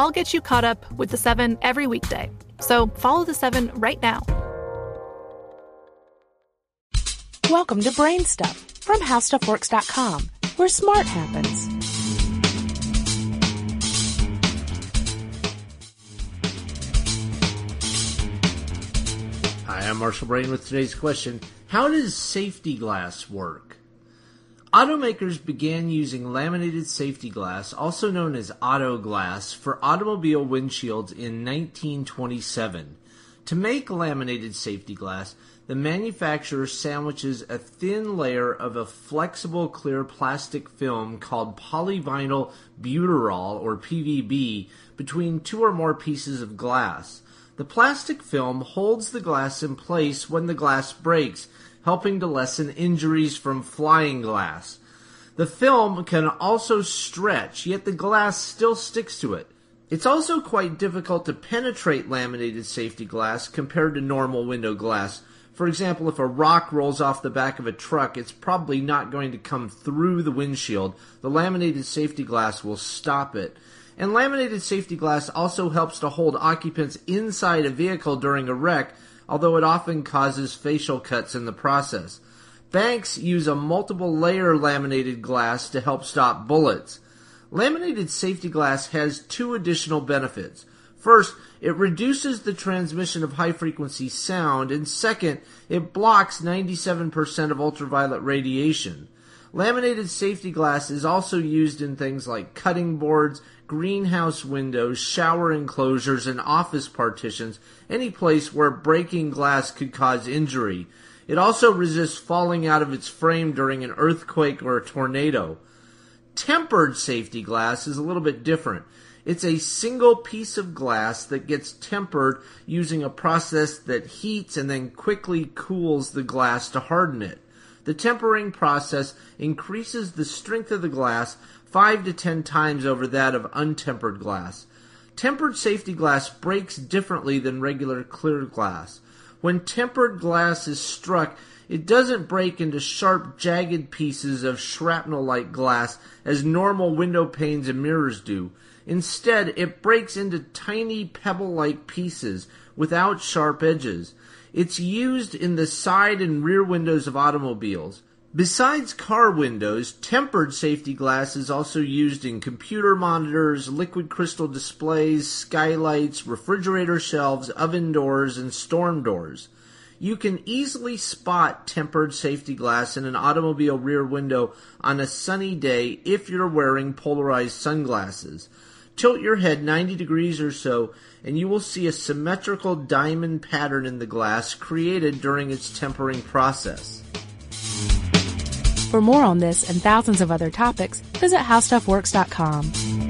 I'll get you caught up with the seven every weekday. So follow the seven right now. Welcome to Brain Stuff from HowStuffWorks.com, where smart happens. Hi, I'm Marshall Brain with today's question How does safety glass work? Automakers began using laminated safety glass, also known as auto glass, for automobile windshields in 1927. To make laminated safety glass, the manufacturer sandwiches a thin layer of a flexible clear plastic film called polyvinyl butyral or PVB between two or more pieces of glass. The plastic film holds the glass in place when the glass breaks, helping to lessen injuries from flying glass. The film can also stretch, yet the glass still sticks to it. It's also quite difficult to penetrate laminated safety glass compared to normal window glass. For example, if a rock rolls off the back of a truck, it's probably not going to come through the windshield. The laminated safety glass will stop it. And laminated safety glass also helps to hold occupants inside a vehicle during a wreck, although it often causes facial cuts in the process. Banks use a multiple layer laminated glass to help stop bullets. Laminated safety glass has two additional benefits. First, it reduces the transmission of high frequency sound, and second, it blocks 97% of ultraviolet radiation. Laminated safety glass is also used in things like cutting boards, greenhouse windows, shower enclosures, and office partitions, any place where breaking glass could cause injury. It also resists falling out of its frame during an earthquake or a tornado. Tempered safety glass is a little bit different. It's a single piece of glass that gets tempered using a process that heats and then quickly cools the glass to harden it. The tempering process increases the strength of the glass 5 to 10 times over that of untempered glass. Tempered safety glass breaks differently than regular clear glass. When tempered glass is struck, it doesn't break into sharp, jagged pieces of shrapnel like glass as normal window panes and mirrors do. Instead, it breaks into tiny pebble like pieces without sharp edges. It's used in the side and rear windows of automobiles. Besides car windows, tempered safety glass is also used in computer monitors, liquid crystal displays, skylights, refrigerator shelves, oven doors, and storm doors. You can easily spot tempered safety glass in an automobile rear window on a sunny day if you're wearing polarized sunglasses. Tilt your head 90 degrees or so, and you will see a symmetrical diamond pattern in the glass created during its tempering process. For more on this and thousands of other topics, visit howstuffworks.com.